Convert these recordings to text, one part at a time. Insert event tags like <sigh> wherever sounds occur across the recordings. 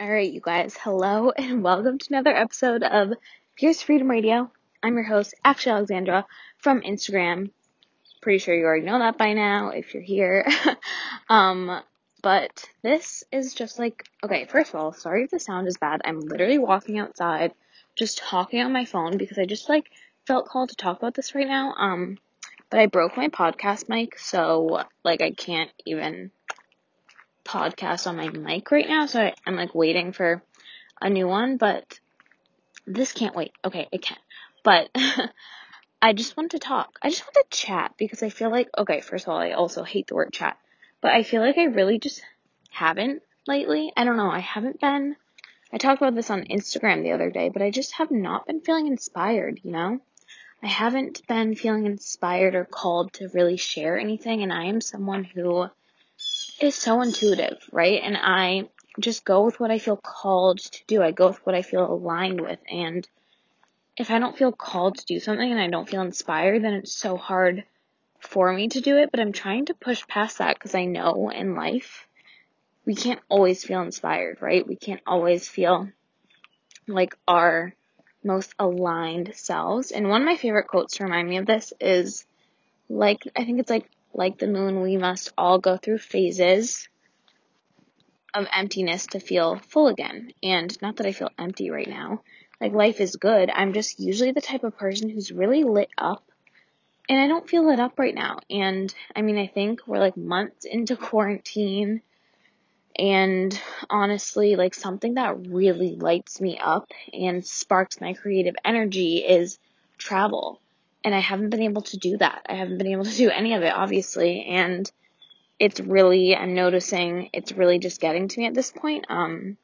All right, you guys, hello <laughs> and welcome to another episode of Fierce Freedom Radio. I'm your host, Actually Alexandra from Instagram. Pretty sure you already know that by now if you're here. <laughs> um, but this is just like, okay, first of all, sorry if the sound is bad. I'm literally walking outside, just talking on my phone because I just like felt called to talk about this right now. Um, but I broke my podcast mic, so like I can't even podcast on my mic right now, so I, am like waiting for a new one, but this can't wait. Okay, it can. But <laughs> I just want to talk. I just want to chat because I feel like, okay, first of all, I also hate the word chat, but I feel like I really just haven't lately. I don't know. I haven't been, I talked about this on Instagram the other day, but I just have not been feeling inspired, you know? I haven't been feeling inspired or called to really share anything, and I am someone who is so intuitive, right? And I just go with what I feel called to do. I go with what I feel aligned with. And if I don't feel called to do something and I don't feel inspired, then it's so hard for me to do it. But I'm trying to push past that because I know in life we can't always feel inspired, right? We can't always feel like our most aligned selves. And one of my favorite quotes to remind me of this is like, I think it's like like the moon, we must all go through phases of emptiness to feel full again. And not that I feel empty right now. Like life is good. I'm just usually the type of person who's really lit up. And I don't feel lit up right now. And I mean, I think we're like months into <laughs> quarantine. And honestly, like something that really lights me up and sparks my creative energy is travel and I haven't been able to do that. I haven't been able to do any of it, obviously, and it's really, I'm noticing it's really just getting to me at this point. Um,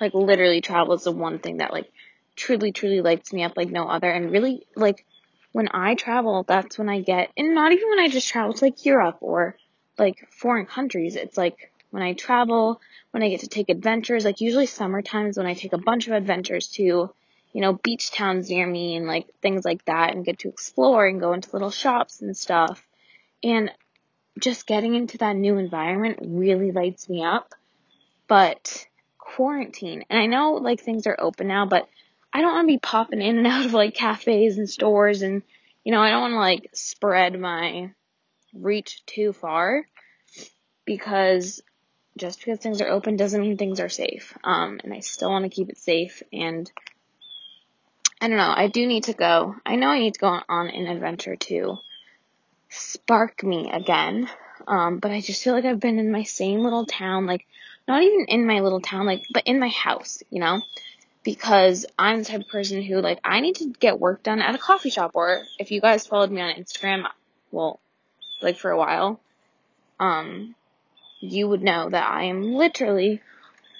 like literally travel is the one thing that like truly, truly lights me up like no other, and really like when I travel, that's when I get, and not even when I just travel to like Europe or like foreign countries, it's like when I travel, when I get to take adventures, like usually summer times when I take a bunch of adventures to you know, beach towns near me and like things like that and get to explore and go into little shops and stuff. And just getting into that new environment really lights me up. But quarantine, and I know like things are open now, but I don't want to be popping in and <laughs> out of like cafes and stores and, you know, I don't want to like spread my reach too far because just because things are open doesn't mean things are safe. Um, and I still want to keep it safe and I don't know. I do need to go. I know I need to go on an adventure to spark me again. Um, but I just feel like I've been in my same little town, like not even in my little town, like but in my house, you know? Because I'm the type of person who like I need to get work done at a coffee shop or if you guys followed me on Instagram, well, like for a while, um, you would know that I am literally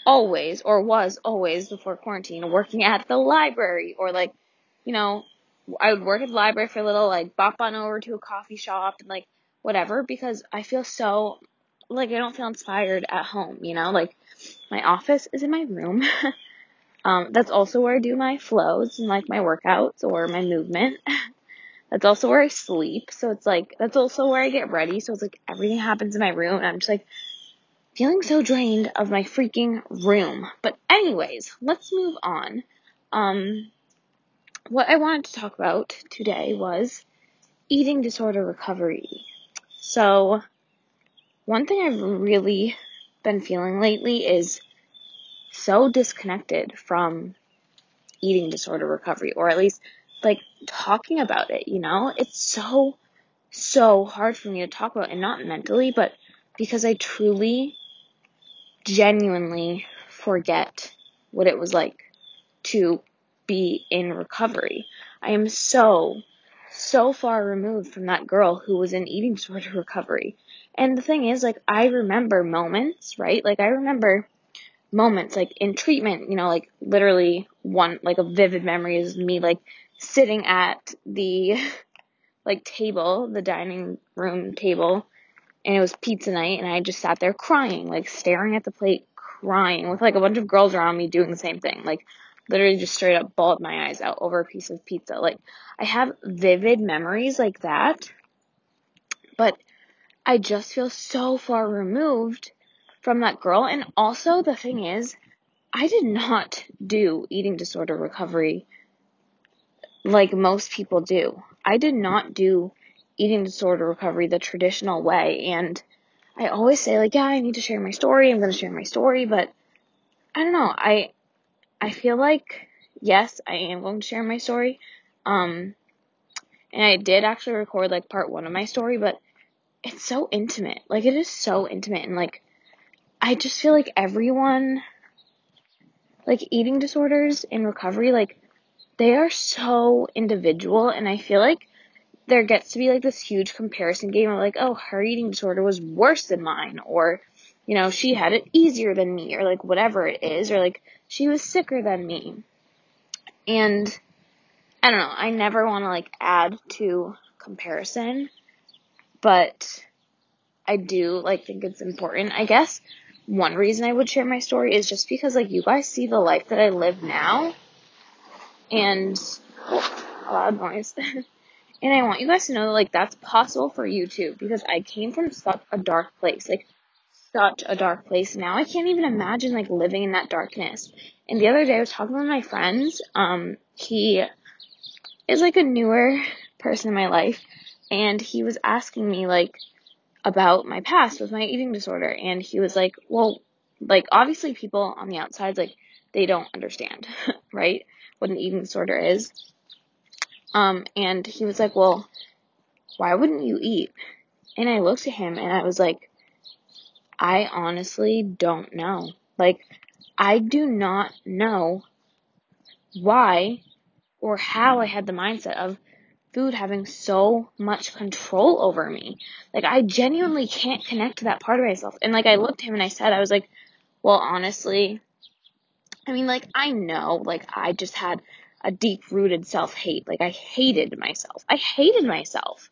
always or was always before quarantine working at the library or like you know, I would work at the library for a little, like bop on over to a coffee shop and like whatever because I feel so like I don't feel inspired at home, you know, like my office is in my room. <laughs> um, that's also where I do my flows and like my workouts or my movement. <laughs> that's also where I sleep. So it's like, that's also where I get ready. So it's like everything happens in my room and I'm just like feeling so drained of my freaking room. But anyways, let's move on. Um, what I wanted to talk about today was eating disorder recovery. So, one thing I've really been feeling lately is so disconnected from eating disorder recovery, or at least like talking about it, you know? It's so, so hard for me to talk about, and not mentally, but because I truly, genuinely forget what it was like to be in recovery. I am so, so far removed from that girl who was in eating disorder recovery. And the thing is, like, I remember moments, right? Like, I remember moments, like, in treatment, you know, like, literally one, like, a vivid memory is me, like, sitting at the, <laughs> like, table, the dining room table, and it was pizza night, and I just sat there crying, like, staring at the plate, crying, with, like, a bunch of girls around me doing the same thing. Like, literally just straight up bawled my eyes out over a piece of pizza. Like, I have vivid memories like that, but I just feel so far removed from that girl. And also, the thing is, I did not do eating disorder recovery like most people do. I did not do eating disorder recovery the traditional way. And I always say like, yeah, I need to share my story. I'm going to share my story, but I don't know. I, I feel like, yes, I am going to share my story. Um, and I did actually record like part one of my story, but it's so intimate. Like it is so intimate and like, I just feel like everyone, like eating disorders in recovery, like they are so individual and I feel like there gets to be like this huge comparison game of like, oh, her eating disorder was worse than mine, or, you know, she had it easier than me, or like whatever it is, or like she was sicker than me. And I don't know, I never want to like add to comparison, but I do like think it's important. I guess one reason I would share my story is just because like you guys see the life that I live now and oh, a loud noise. <laughs> And I want you guys to know that, like, that's possible for you too, because I came from such a dark place, like, such a dark place. Now I can't even imagine, like, living in that darkness. And the other day I was talking with my friends, um, he is, like, a newer person in my life, and he was asking me, like, about my past with my eating disorder, and he was like, well, like, obviously people on the outside, like, they don't understand, <laughs> right? What an eating disorder is. Um, and he was like, well, why wouldn't you eat? And I looked at him and I was like, I honestly don't know. Like, I do not know why or how I had the mindset of food having so much control over me. Like, I genuinely can't connect to that part of myself. And like, I looked at him and I said, I was like, well, honestly, I mean, like, I know, like, I just had a deep rooted self hate. Like I hated myself. I hated myself.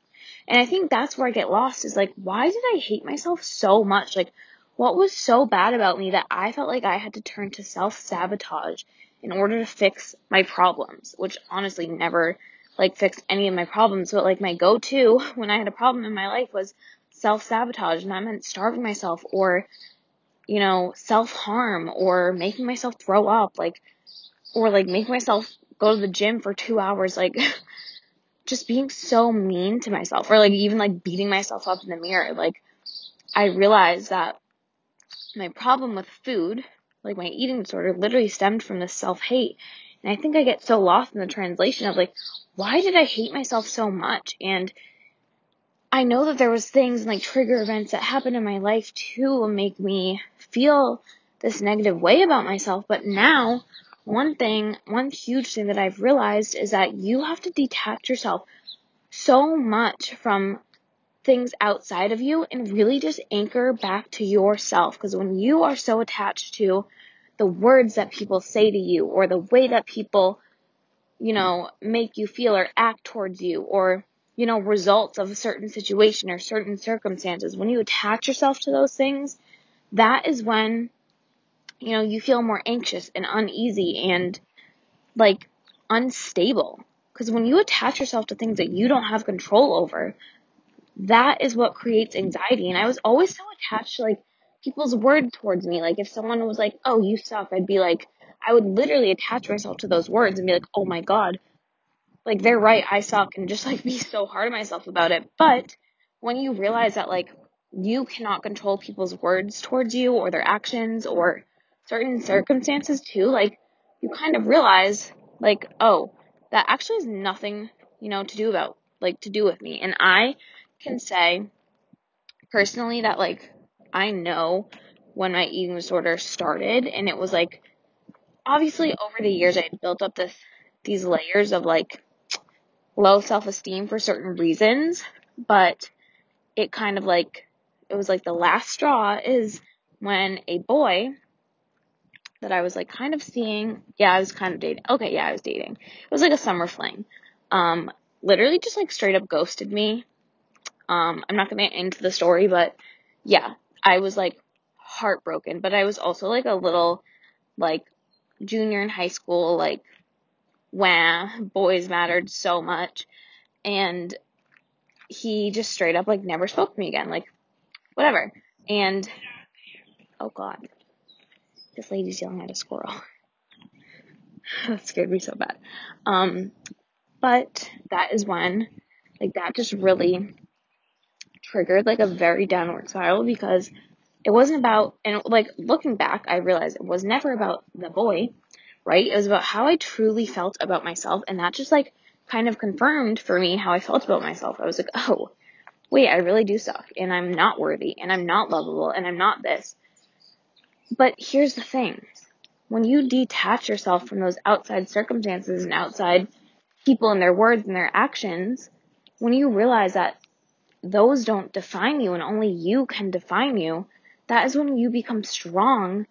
And I think that's where I get lost is like, why did I hate myself so much? Like, what was so bad about me that I felt like I had to turn to self sabotage in order to fix my problems, which honestly never like fixed any of my problems. But like my go to <laughs> when I had a problem in my life was self sabotage and that meant starving myself or, you know, self harm or making myself throw up. Like, or like make myself go to the gym for two hours, like <laughs> just being so mean to myself or like even like beating myself up in the mirror. Like I realized that my problem with food, like my eating disorder, literally stemmed from this self hate. And I think I get so lost in the translation of like, why did I hate myself so much? And I know that there was things and like trigger events that happened in my life to make me feel this negative way about myself, but now one thing, one huge thing that I've realized is that you have to detach yourself so much from things outside of you and really just anchor back to yourself. Because when you are so attached to the words that people say to you or the way that people, you know, make you feel or act towards you or, you know, results of a certain situation or certain circumstances, when you attach yourself to those things, that is when you know, you feel more anxious and uneasy and like unstable. Because when you attach yourself to things that you don't have control over, that is what creates anxiety. And I was always so attached to like people's word towards me. Like if someone was like, oh, you suck, I'd be like, I would literally attach myself to those words and be like, oh my God, like they're right, I suck, and just like <laughs> be so hard on myself about it. But when you realize that like you cannot control people's words towards you or their actions or certain circumstances too, like you kind of realize like, oh, that actually has nothing, you know, to do about like to do with me. And I can say personally that like I know when my eating disorder started and it was like obviously over the years I had built up this these layers of like low self esteem for certain reasons, but it kind of like it was like the last straw is when a boy that I was like kind of seeing. Yeah, I was kind of dating. Okay, yeah, I was dating. It was like a summer fling. Um, literally just like straight up ghosted me. Um, I'm not gonna get into the story, but yeah, I was like heartbroken, but I was also like a little like junior in high school, like wah, boys mattered so much. And he just straight up like never spoke to me again, like whatever. And oh god. This lady's yelling at a squirrel. <laughs> that scared me so bad. Um, but that is when, like, that just really triggered like a very downward spiral because it wasn't about, and like looking back, I realized it was never about the boy, right? It was about how I truly felt about myself, and that just like kind of confirmed for me how I felt about myself. I was like, oh, wait, I really do suck, and I'm not worthy, and I'm not lovable, and I'm not this. But here's the thing when you detach yourself from those outside circumstances and outside people and their words and their actions, when you realize that those don't define you and only you can define you, that is when you become strong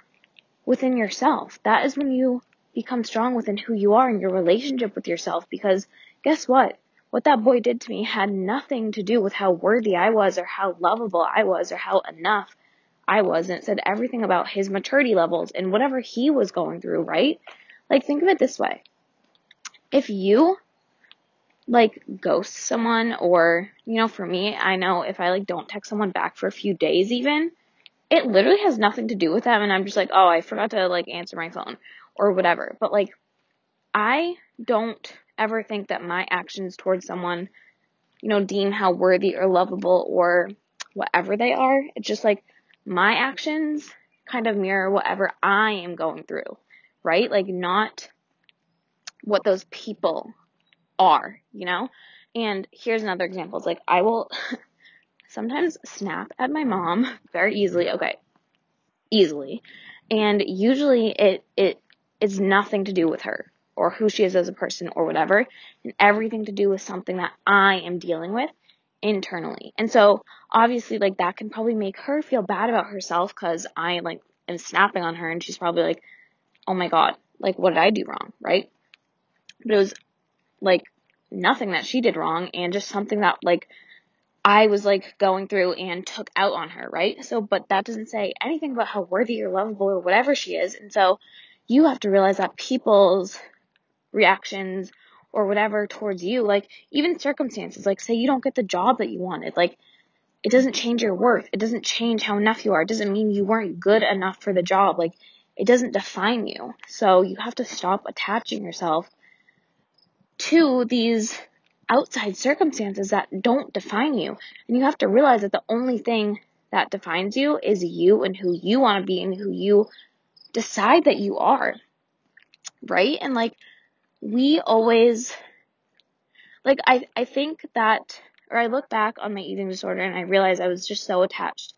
within yourself. That is when you become strong within who you are and your relationship with yourself because guess what? What that boy did to me had nothing to do with how worthy I was or how lovable I was or how enough I was. And it said everything about his maturity levels and whatever he was going through, right? Like, think of it this way. If you like ghost someone or, you know, for me, I know if I like don't text someone back for a few days even, it literally has nothing to do with them and I'm just like, oh, I forgot to like answer my phone or whatever. But like, I don't ever think that my actions towards someone, you know, deem how worthy or lovable or whatever they are. It's just like my actions kind of mirror whatever I am going through, right? Like, not what those people are, you know? And here's another example. It's like I will <laughs> sometimes snap at my mom <laughs> very easily. Okay. Easily. And usually it it is nothing to do with her or who she is as a person or whatever, and everything to do with something that I am dealing with internally. And so obviously like that can probably make her feel bad about herself cuz I like am snapping on her and she's probably like, "Oh my god, like what did I do wrong?" right? But it was like nothing that she did wrong and just something that like I was like going through and took out on her, right? So, but that doesn't say anything about how worthy or lovable or whatever she is. And so you have to realize that people's reactions or whatever towards you, like even circumstances, like say you don't get the job that you wanted, like it doesn't change your worth. It doesn't change how enough you are. It doesn't mean you weren't good enough for the job. Like it doesn't define you. So you have to stop attaching yourself to these outside circumstances that don't define you. And you have to realize that the only thing that defines you is you and who you want to be and who you decide that you are. Right? And like, we always, like, I, I think that, or I look back on my eating disorder and I realize I was just so attached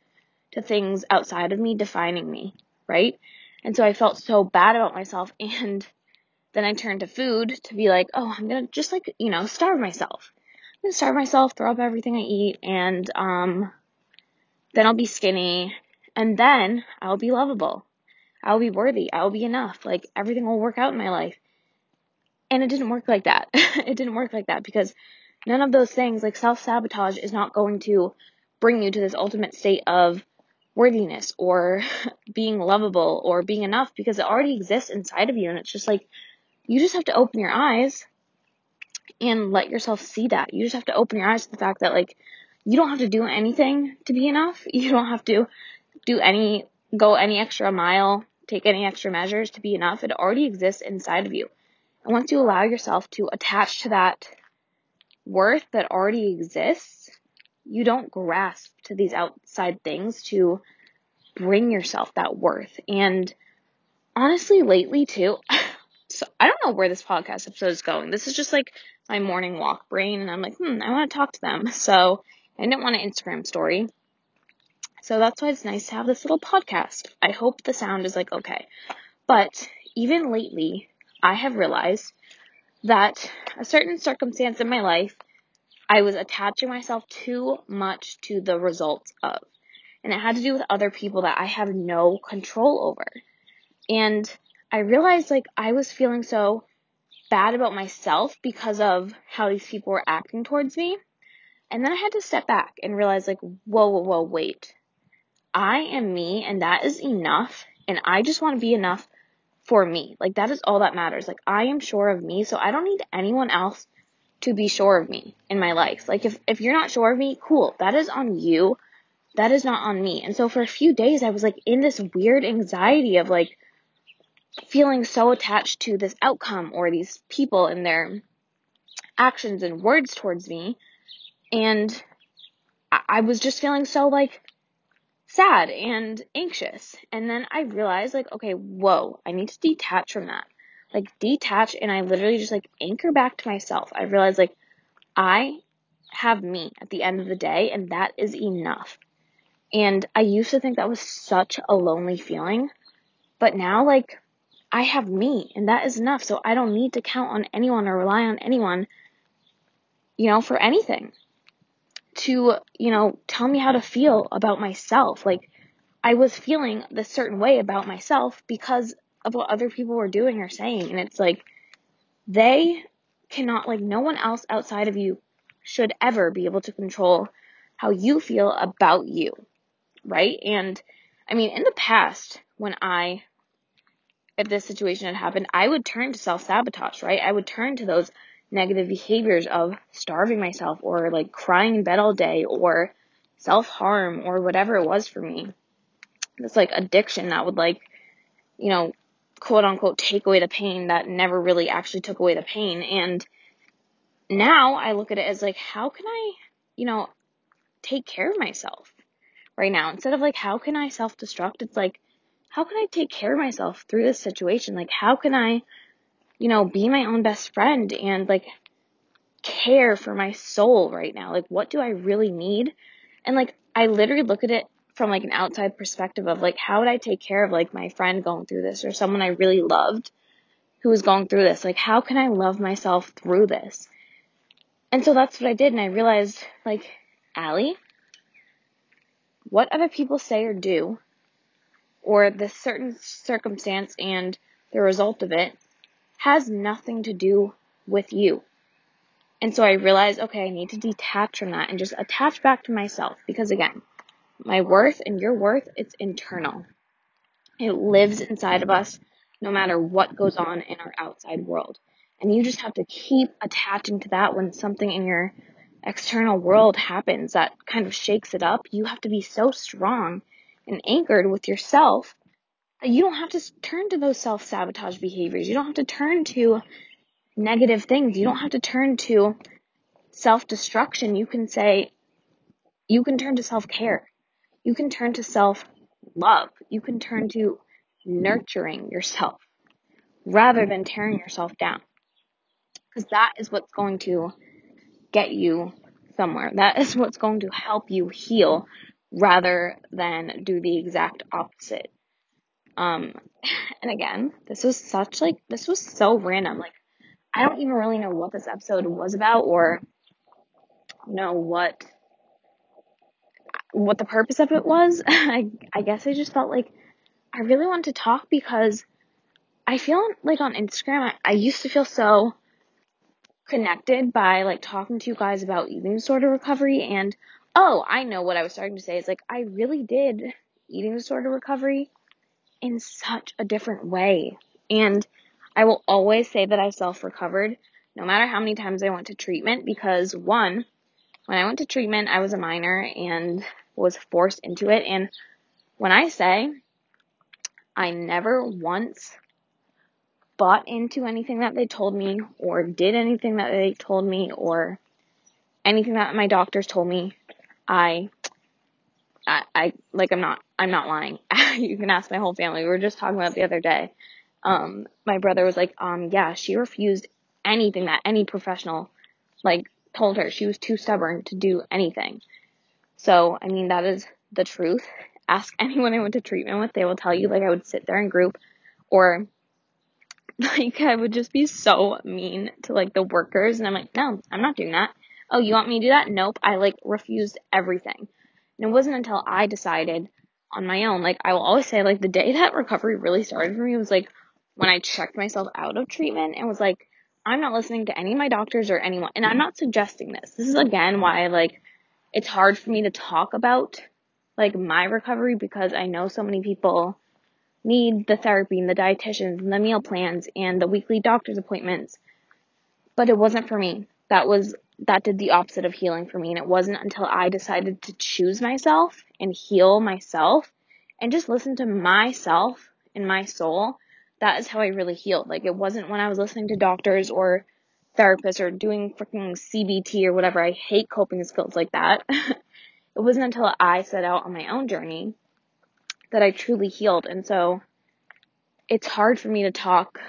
to things outside of me defining me. Right? And so I felt so bad about myself <laughs> and then I turned to food to be like, oh, I'm gonna just like, you know, starve myself. I'm gonna starve myself, throw up everything I eat, and um, then I'll be skinny, and then I'll be lovable. I'll be worthy. I'll be enough. Like everything will work out in my life. And it didn't work like that. <laughs> it didn't work like that because none of those things, like self sabotage, is not going to bring you to this ultimate state of worthiness or <laughs> being lovable or being enough because it already exists inside of you. And it's just like, you just have to open your eyes and let yourself see that. You just have to open your eyes to the fact that like you don't have to do anything to be enough. <laughs> You don't have to do any go any extra mile, take any extra measures to be enough. It already exists inside of you. And once you allow yourself to attach to that worth that already exists, you don't grasp to these outside things to bring yourself that worth. And honestly, lately too, <laughs> so I don't know where this podcast episode is going. This is just like my morning walk brain, and I'm like, hmm, I want to talk to them. <laughs> So I didn't want an Instagram story. So that's why it's nice to have this little podcast. I hope the sound is like okay. But even lately, I have realized that a certain circumstance in my life, I was attaching myself too much to the results of. And it had to do with other people that I have no control over. And I realized like I was feeling so bad about myself because of how these people were acting towards me. And then I had to step back and realize like, whoa, whoa, whoa, wait. I am me and that is enough. And I just want to be enough for me. Like that is all that matters. Like I am sure of me. So I don't need anyone else to be sure of me in my life. Like if, if you're not sure of me, cool. That is on you. That is not on me. And so for a few days I was like in this weird anxiety of like, feeling so attached to this outcome or these people and their actions and words towards me. And I was just feeling so like sad and anxious. And then I realized like, okay, whoa, I need to detach from that. Like detach and I literally just like anchor back to myself. I realized like I have me at the end of the day and that is enough. And I used to think that was such a lonely feeling, but now like I have me and that is enough. So I don't need to count on anyone or rely on anyone, you know, for anything to, you know, tell me how to feel about myself. Like I was feeling this certain way about myself because of what other people were doing or saying. And it's like, they cannot, like, no one else outside of you should ever be able to control how you feel about you. Right. And I mean, in the past, when I if this situation had happened, I would turn to self sabotage, right? I would turn to those negative behaviors of starving myself or like crying in bed all day or self harm or whatever it was for me. This like addiction that would like, you know, quote unquote take away the pain that never really actually took away the pain. And now I look at it as like, how can I, you know, take care of myself right now? Instead of like, how can I self destruct? It's like, how can I take care of myself through this situation? Like, how can I, you know, be my own best friend and like care for my soul right now? Like, what do I really need? And like, I literally look at it from like an outside perspective of like, how would I take care of like my friend going through this or someone I really loved who was going through this? Like, how can I love myself through this? And so that's what I did. And I realized like, Allie, what other people say or do or the certain circumstance and the result of it has nothing to do with you. And so I realized, okay, I need to detach from that and just attach back to myself because again, my worth and your worth, it's internal. It lives inside of us no matter what goes on in our outside world. And you just have to keep attaching to that when something in your external world happens that kind of shakes it up. You have to be so strong and anchored with yourself you don't have to turn to those self sabotage behaviors. You don't have to turn to negative things. You don't have to turn to self destruction. You can say, you can turn to self care. You can turn to self love. You can turn to nurturing yourself rather than tearing yourself down. Because that is what's going to get you somewhere. That is what's going to help you heal rather than do the exact opposite. Um, <laughs> and again, this was such like, this was so random. Like, I don't even really know what this episode was about or know what, what the purpose of it was. <laughs> I, I guess I just felt like I really wanted to talk because I feel like on Instagram, I, I used to feel so connected by like talking to you guys about eating disorder recovery and oh, I know what I was starting to say is like I really did eating disorder recovery in such a different way. And I will always say that I self recovered no matter how many times I went to treatment because one, when I went to treatment, I was a minor and was forced into it. And when I say I never once bought into anything that they told me or did anything that they told me or anything that my doctors told me, I I, I like I'm not I'm not lying. <laughs> you can ask my whole family. We were just talking about the other day. Um, my brother was like, um, yeah, she refused anything that any professional like told her. She was too stubborn to do anything. So, I mean, that is the truth. <laughs> Ask <laughs> anyone I went to treatment with, they will tell you like I would sit there in group or like I would just be so mean to like the workers and I'm like, no, I'm not doing that. Oh, you want me to do that? Nope. I like refused everything. And it wasn't until I decided on my own, like I will always say, like the day <laughs> that recovery really started for me was like when I checked myself out of treatment and was like, I'm not listening to any of my doctors or anyone. And I'm not suggesting this. This is again why like it's hard for me to talk about like my recovery because I know so many people need the therapy and the dietitians and the meal plans and the weekly doctor's appointments. But it wasn't for me. That was that did the opposite of healing for me. And it wasn't until I decided to choose myself and heal myself and just listen to myself and my soul that is how I really healed. Like it wasn't when I was listening to doctors or therapists or doing freaking CBT or whatever. I hate coping skills like that. <laughs> it wasn't until I set out on my own journey that I truly healed. And so it's hard for me to talk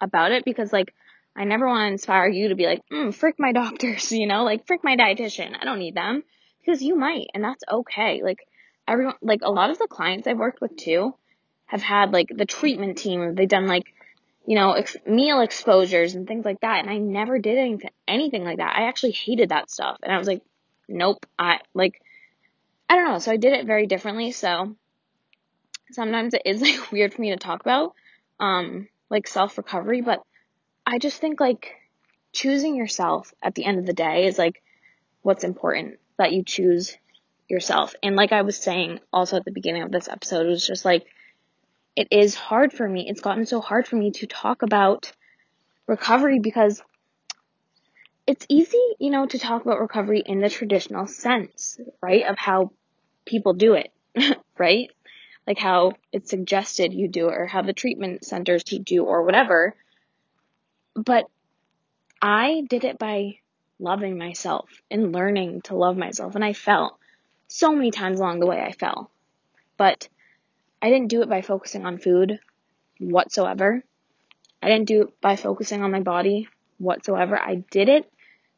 about it because like I never want to inspire you to be like, mm, frick my doctors, <laughs> you know, like frick my dietitian. I don't need them because you might, and that's okay. Like everyone, like a lot of the clients I've worked with too have had like the treatment team. They've done like, you know, ex- meal exposures and things like that. And I never did anything, anything like that. I actually hated that stuff. And I was like, nope, I like, I don't know. So I did it very differently. So sometimes it is <laughs> like weird for me to talk about, um, like self recovery, but I just think like choosing yourself at the end of the day is like what's important that you choose yourself. And like I was saying also at the beginning of this episode, it was just like, it is hard for me. It's gotten so hard for me to talk about recovery because it's easy, you know, to talk about recovery in the traditional sense, right? Of how people do it, <laughs> right? Like how it's suggested you do it or how the treatment centers teach you or whatever. But I did it by loving myself and learning to love myself. And I fell so many times along the way. I fell. But I didn't do it by focusing on food whatsoever. I didn't do it by focusing on my body whatsoever. I did it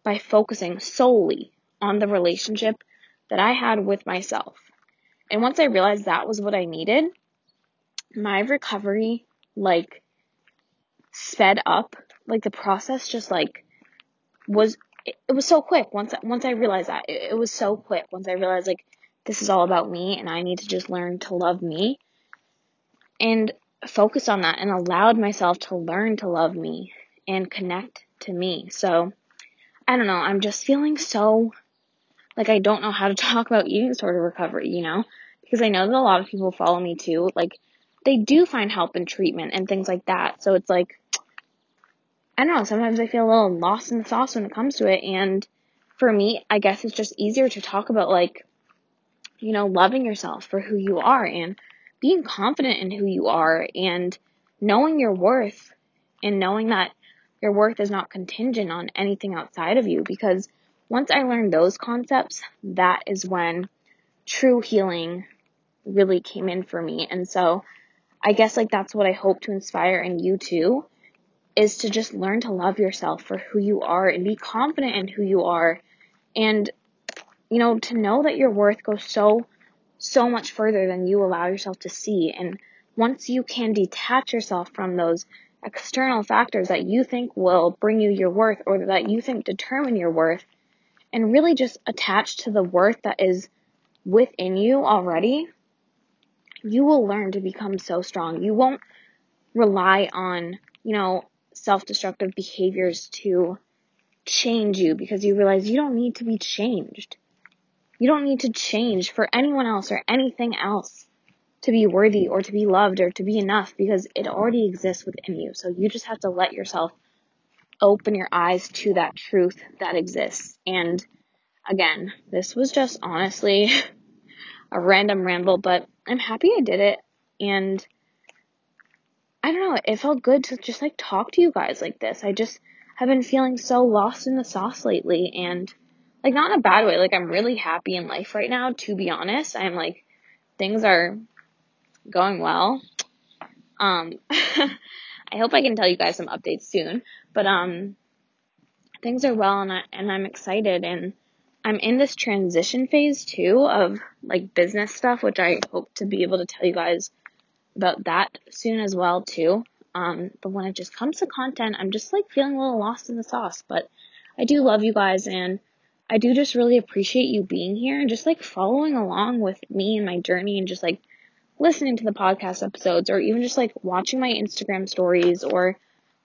by focusing solely on the relationship that I had with myself. And once I realized that was what I needed, my recovery like sped up. Like the process just like was it, it was so quick once once I realized that. It, it was so quick once I realized like this is all about me and I need to just learn to love me and focus on that and allowed myself to learn to love me and connect to me. So I don't know, I'm just feeling so like I don't know how to <laughs> talk about eating disorder recovery, you know? Because I know that a lot of people follow me too. Like they do find help in treatment and things like that. So it's like I don't know, sometimes I feel a little lost in the sauce when it comes to it. And for me, I guess it's just easier to talk about like, you know, loving yourself for who you are and being confident in who you are and knowing your worth and knowing that your worth is not contingent on anything outside of you. Because once I learned those concepts, that is when true healing really came in for me. And so I guess like that's what I hope to inspire in you too is to just learn to love yourself for who you are and be confident in who you are. And you know to know that your worth goes so so much further than you allow yourself to see. And once you can detach yourself from those external factors that you think will bring you your worth or that you think determine your worth and really just attach to the worth that is within you already you will learn to become so strong. You won't rely on you know self-destructive behaviors to change you because you realize you don't need to be changed. You don't need to change for anyone else or anything else to be worthy or to be loved or to be enough because it already exists within you. So you just have to let yourself open your eyes to that truth that exists. And again, this was just honestly <laughs> a random ramble, but I'm happy I did it. And I don't know, it felt good to just like talk to you guys like this. I just have been feeling so lost in the sauce lately and like not in a bad way. Like I'm really happy in life right now, to be honest. I'm like things are going well. Um <laughs> I hope I can tell you guys some updates soon, but um things are well and I and I'm excited and I'm in this transition phase too of like business stuff, which I hope to be able to tell you guys about that soon as well too. Um, but when it just comes to content, I'm just like feeling a little lost in the sauce. But I do love you guys and I do just really appreciate you being here and just like following along with me and my journey and just like listening to the podcast episodes or even just like watching my Instagram stories or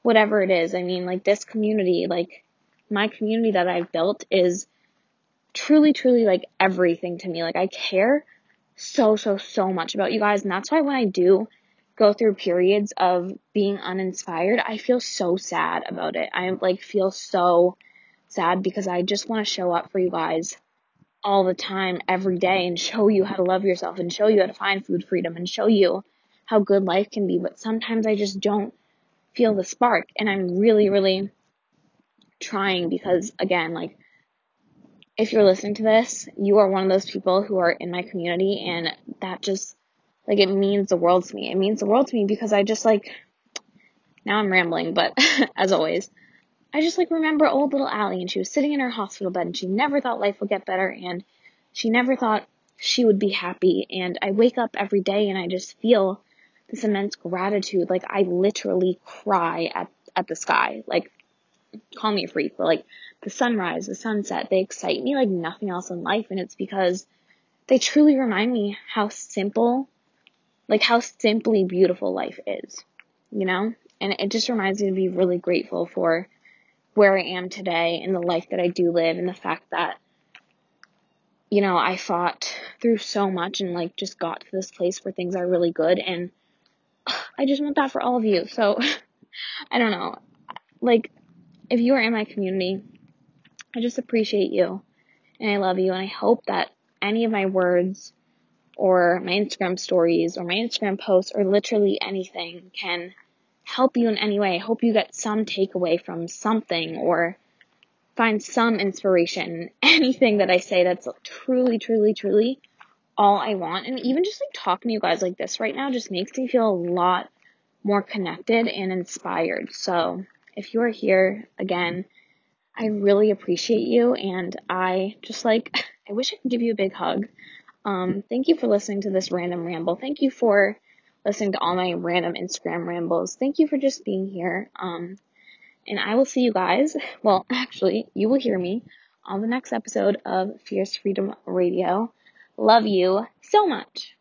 whatever it is. I mean, like this community, like my community that I've built is truly, truly like everything to me. Like I care so, so, so much about you guys. And that's why when I do go through periods of being uninspired, I feel so sad about it. I like feel so sad because I just want to show up for you guys all the time, every day, and show you how to love yourself and show you how to find food freedom and show you how good life can be, but sometimes I just don't feel the spark. And I'm really, really trying because, again, like, if you're listening to this, you are one of those people who are in my community, and that just, like, it means the world to me. It means the world to me because I just, like, now I'm rambling, but <laughs> as always, I just, like, remember old little Allie, and she was sitting in her hospital bed, and she never thought life would get better, and she never thought she would be happy. And I wake up every day and I just feel this immense gratitude. Like I literally cry at, at the sky. Like, call me a freak, but like the sunrise, the sunset, they excite me like nothing else in life. And it's because they truly remind me how simple, like how simply beautiful life is, you know? And it just reminds me to be really grateful for where I am today and the life that I do live and the fact that you know, I fought through so much and like just got to this place where things are really good and I just want that for all of you. So <laughs> I don't know. Like if you are in my community, I just appreciate you and I love you and I hope that any of my words or my Instagram stories or my Instagram posts or literally anything can help you in any way. I hope you get some takeaway from something or find some inspiration. <laughs> Anything that I say that's truly, truly, truly all I want. And even just like talking to you guys like this right now just makes me feel a lot more connected and inspired. So if you are here again, I really appreciate you and I just like, <laughs> I wish I could give you a big hug. Um, thank you for listening to this random ramble. Thank you for listening to all my random Instagram rambles. Thank you for just being here. Um, and I will see you guys. <laughs> Well, <laughs> actually, you will hear me on the next episode of Fierce Freedom Radio. Love you so much.